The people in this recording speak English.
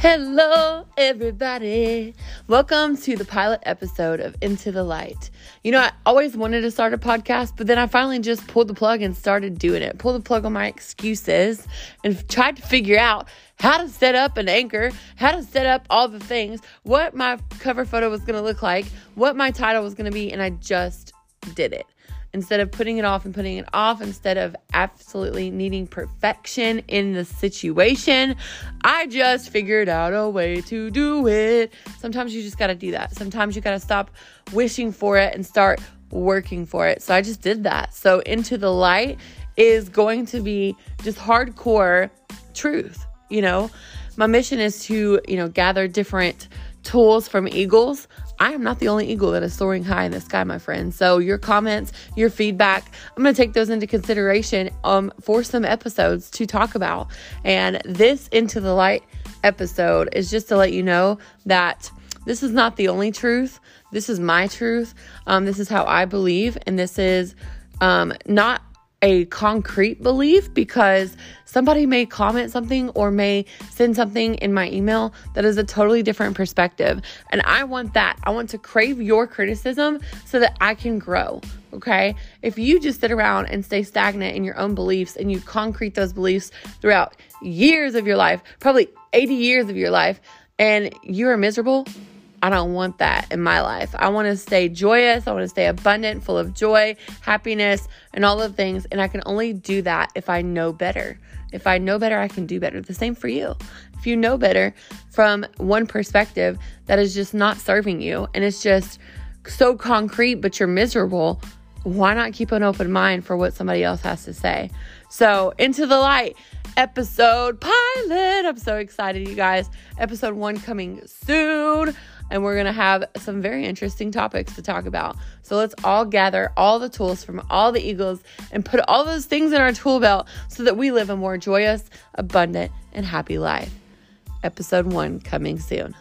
Hello, everybody. Welcome to the pilot episode of Into the Light. You know, I always wanted to start a podcast, but then I finally just pulled the plug and started doing it. Pulled the plug on my excuses and tried to figure out how to set up an anchor, how to set up all the things, what my cover photo was going to look like, what my title was going to be, and I just did it instead of putting it off and putting it off, instead of absolutely needing perfection in the situation, I just figured out a way to do it. Sometimes you just got to do that. Sometimes you got to stop wishing for it and start working for it. So I just did that. So Into the Light is going to be just hardcore truth, you know? My mission is to, you know, gather different tools from eagles I am not the only eagle that is soaring high in the sky, my friend. So your comments, your feedback, I'm going to take those into consideration um, for some episodes to talk about. And this Into the Light episode is just to let you know that this is not the only truth. This is my truth. Um, this is how I believe. And this is um, not a concrete belief because somebody may comment something or may send something in my email that is a totally different perspective. And I want that. I want to crave your criticism so that I can grow. Okay. If you just sit around and stay stagnant in your own beliefs and you concrete those beliefs throughout years of your life, probably 80 years of your life, and you are miserable, I don't want that in my life. I want to stay joyous. I want to stay abundant, full of joy, happiness, and all the things. And I can only do that if I know better. If I know better, I can do better. The same for you. If you know better from one perspective that is just not serving you and it's just so concrete, but you're miserable, why not keep an open mind for what somebody else has to say? So, into the light episode pilot. I'm so excited, you guys. Episode one coming soon and we're to have some very interesting topics to talk about. So let's all gather all the tools from all the eagles and put all those things in our tool belt so that we live a more joyous, abundant, and happy life. Episode one coming soon.